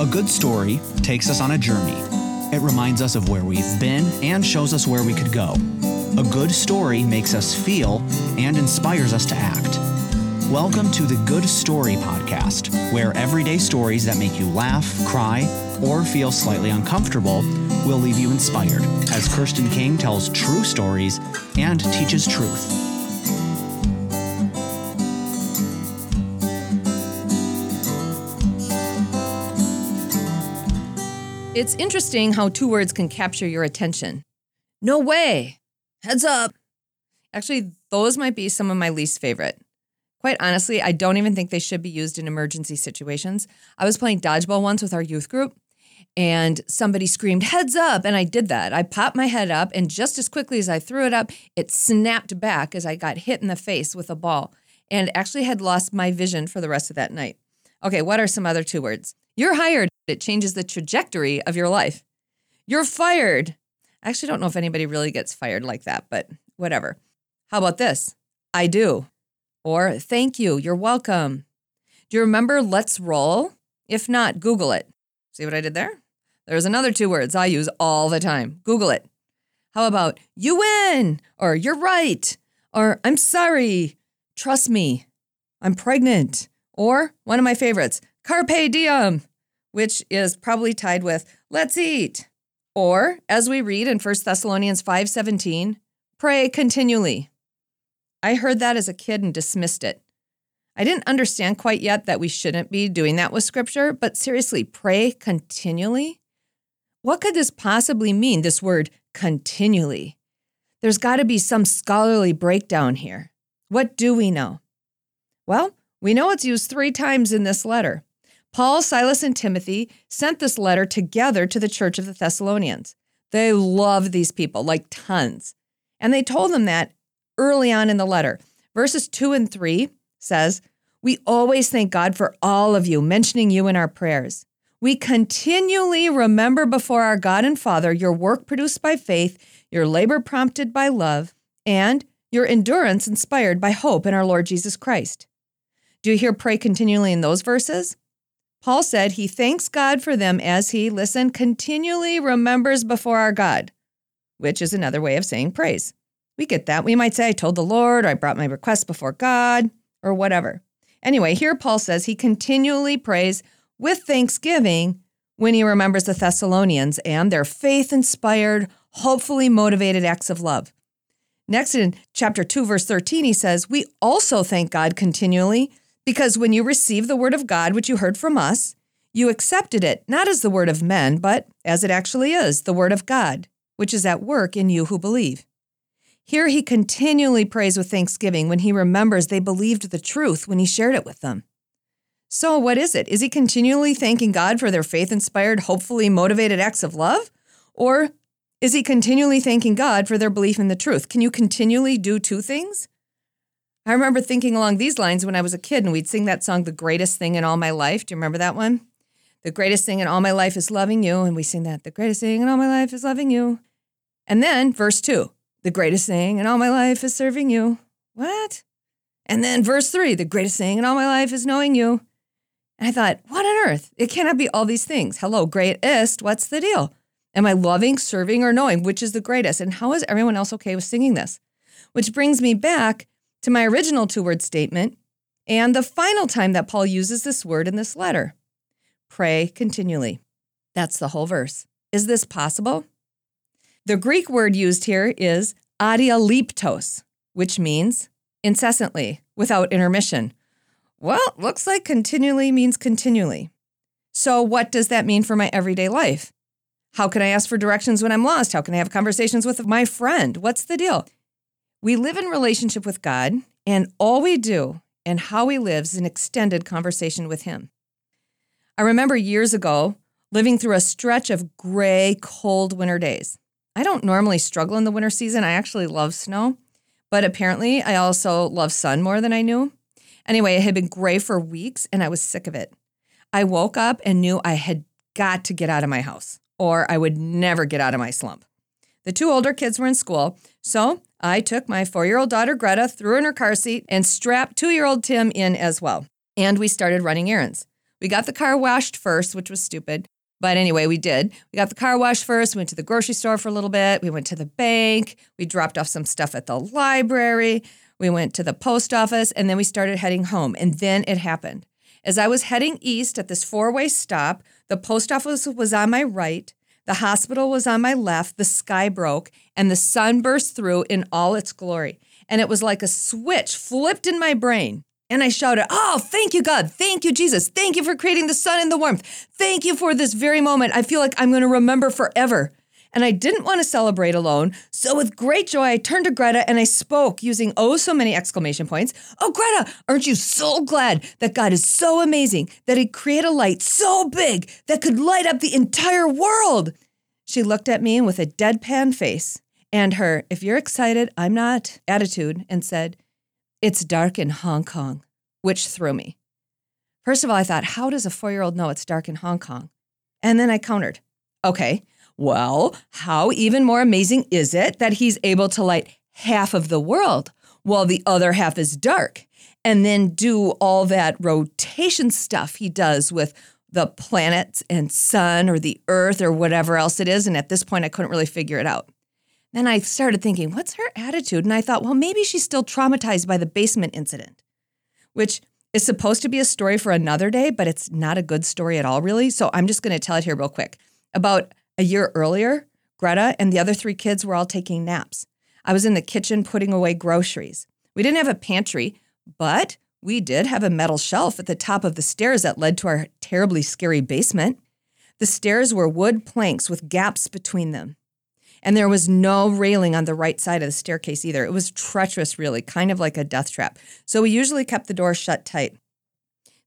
A good story takes us on a journey. It reminds us of where we've been and shows us where we could go. A good story makes us feel and inspires us to act. Welcome to the Good Story Podcast, where everyday stories that make you laugh, cry, or feel slightly uncomfortable will leave you inspired as Kirsten King tells true stories and teaches truth. It's interesting how two words can capture your attention. No way. Heads up. Actually, those might be some of my least favorite. Quite honestly, I don't even think they should be used in emergency situations. I was playing dodgeball once with our youth group, and somebody screamed, Heads up! And I did that. I popped my head up, and just as quickly as I threw it up, it snapped back as I got hit in the face with a ball and actually had lost my vision for the rest of that night. Okay, what are some other two words? You're hired. It changes the trajectory of your life. You're fired. I actually don't know if anybody really gets fired like that, but whatever. How about this? I do. Or thank you. You're welcome. Do you remember let's roll? If not, Google it. See what I did there? There's another two words I use all the time. Google it. How about you win? Or you're right? Or I'm sorry. Trust me. I'm pregnant. Or one of my favorites, carpe diem, which is probably tied with let's eat. Or as we read in 1 Thessalonians 5:17, pray continually. I heard that as a kid and dismissed it. I didn't understand quite yet that we shouldn't be doing that with scripture, but seriously, pray continually? What could this possibly mean, this word continually? There's got to be some scholarly breakdown here. What do we know? Well, we know it's used three times in this letter. Paul, Silas, and Timothy sent this letter together to the church of the Thessalonians. They loved these people like tons. And they told them that early on in the letter. Verses 2 and 3 says, We always thank God for all of you, mentioning you in our prayers. We continually remember before our God and Father your work produced by faith, your labor prompted by love, and your endurance inspired by hope in our Lord Jesus Christ. Do you hear pray continually in those verses? Paul said he thanks God for them as he, listen, continually remembers before our God, which is another way of saying praise. We get that. We might say, I told the Lord, or I brought my request before God, or whatever. Anyway, here Paul says he continually prays with thanksgiving when he remembers the Thessalonians and their faith inspired, hopefully motivated acts of love. Next, in chapter 2, verse 13, he says, We also thank God continually because when you received the word of God, which you heard from us, you accepted it not as the word of men, but as it actually is, the word of God, which is at work in you who believe. Here he continually prays with thanksgiving when he remembers they believed the truth when he shared it with them. So, what is it? Is he continually thanking God for their faith inspired, hopefully motivated acts of love? Or is he continually thanking God for their belief in the truth? Can you continually do two things? I remember thinking along these lines when I was a kid and we'd sing that song, The Greatest Thing in All My Life. Do you remember that one? The greatest thing in all my life is loving you. And we sing that, The greatest thing in all my life is loving you. And then verse two, the greatest thing in all my life is serving you. What? And then verse three, the greatest thing in all my life is knowing you. And I thought, what on earth? It cannot be all these things. Hello, greatest. What's the deal? Am I loving, serving, or knowing? Which is the greatest? And how is everyone else okay with singing this? Which brings me back to my original two word statement and the final time that Paul uses this word in this letter pray continually. That's the whole verse. Is this possible? The Greek word used here is adialeptos, which means incessantly, without intermission. Well, looks like continually means continually. So, what does that mean for my everyday life? How can I ask for directions when I'm lost? How can I have conversations with my friend? What's the deal? We live in relationship with God, and all we do and how we live is an extended conversation with Him. I remember years ago living through a stretch of gray, cold winter days. I don't normally struggle in the winter season. I actually love snow, but apparently I also love sun more than I knew. Anyway, it had been gray for weeks and I was sick of it. I woke up and knew I had got to get out of my house or I would never get out of my slump. The two older kids were in school, so I took my four year old daughter Greta, threw her in her car seat, and strapped two year old Tim in as well. And we started running errands. We got the car washed first, which was stupid. But anyway, we did. We got the car washed first, we went to the grocery store for a little bit. We went to the bank. We dropped off some stuff at the library. We went to the post office and then we started heading home. And then it happened. As I was heading east at this four way stop, the post office was on my right, the hospital was on my left, the sky broke, and the sun burst through in all its glory. And it was like a switch flipped in my brain. And I shouted, Oh, thank you, God. Thank you, Jesus. Thank you for creating the sun and the warmth. Thank you for this very moment. I feel like I'm going to remember forever. And I didn't want to celebrate alone. So, with great joy, I turned to Greta and I spoke using oh so many exclamation points. Oh, Greta, aren't you so glad that God is so amazing that He created a light so big that could light up the entire world? She looked at me with a deadpan face and her, if you're excited, I'm not, attitude and said, it's dark in Hong Kong, which threw me. First of all, I thought, how does a four year old know it's dark in Hong Kong? And then I countered, okay, well, how even more amazing is it that he's able to light half of the world while the other half is dark? And then do all that rotation stuff he does with the planets and sun or the earth or whatever else it is. And at this point, I couldn't really figure it out. Then I started thinking, what's her attitude? And I thought, well, maybe she's still traumatized by the basement incident, which is supposed to be a story for another day, but it's not a good story at all, really. So I'm just going to tell it here real quick. About a year earlier, Greta and the other three kids were all taking naps. I was in the kitchen putting away groceries. We didn't have a pantry, but we did have a metal shelf at the top of the stairs that led to our terribly scary basement. The stairs were wood planks with gaps between them. And there was no railing on the right side of the staircase either. It was treacherous, really, kind of like a death trap. So we usually kept the door shut tight.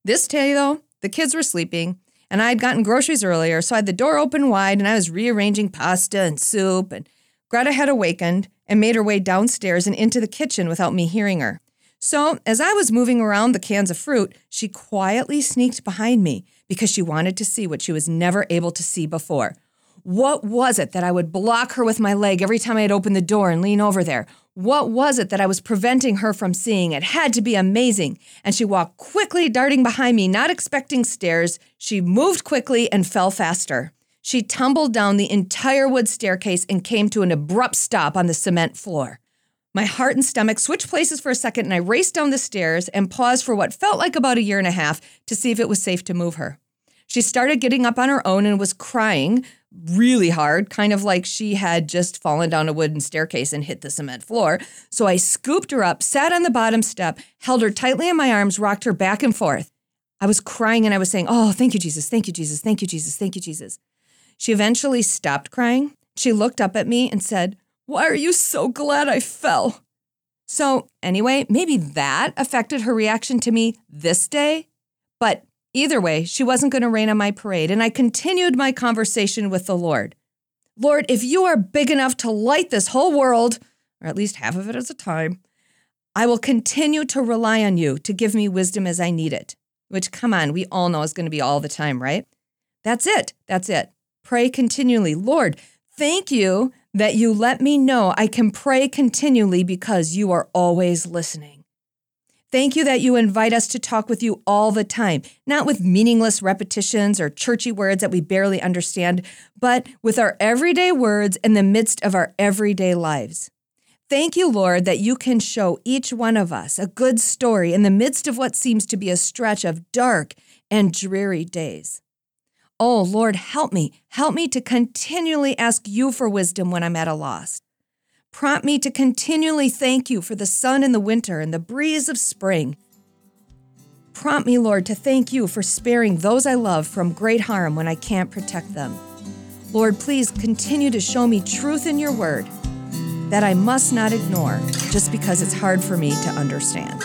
This day, though, the kids were sleeping, and I had gotten groceries earlier, so I had the door open wide and I was rearranging pasta and soup. And Greta had awakened and made her way downstairs and into the kitchen without me hearing her. So, as I was moving around the cans of fruit, she quietly sneaked behind me because she wanted to see what she was never able to see before what was it that I would block her with my leg every time I'd open the door and lean over there? What was it that I was preventing her from seeing? It had to be amazing. And she walked quickly, darting behind me, not expecting stairs. She moved quickly and fell faster. She tumbled down the entire wood staircase and came to an abrupt stop on the cement floor. My heart and stomach switched places for a second, and I raced down the stairs and paused for what felt like about a year and a half to see if it was safe to move her. She started getting up on her own and was crying really hard, kind of like she had just fallen down a wooden staircase and hit the cement floor. So I scooped her up, sat on the bottom step, held her tightly in my arms, rocked her back and forth. I was crying and I was saying, Oh, thank you, Jesus. Thank you, Jesus. Thank you, Jesus. Thank you, Jesus. She eventually stopped crying. She looked up at me and said, Why are you so glad I fell? So, anyway, maybe that affected her reaction to me this day, but Either way, she wasn't going to rain on my parade, and I continued my conversation with the Lord. Lord, if you are big enough to light this whole world, or at least half of it at a time, I will continue to rely on you to give me wisdom as I need it. Which, come on, we all know is going to be all the time, right? That's it. That's it. Pray continually. Lord, thank you that you let me know I can pray continually because you are always listening. Thank you that you invite us to talk with you all the time, not with meaningless repetitions or churchy words that we barely understand, but with our everyday words in the midst of our everyday lives. Thank you, Lord, that you can show each one of us a good story in the midst of what seems to be a stretch of dark and dreary days. Oh, Lord, help me. Help me to continually ask you for wisdom when I'm at a loss. Prompt me to continually thank you for the sun in the winter and the breeze of spring. Prompt me, Lord, to thank you for sparing those I love from great harm when I can't protect them. Lord, please continue to show me truth in your word that I must not ignore just because it's hard for me to understand.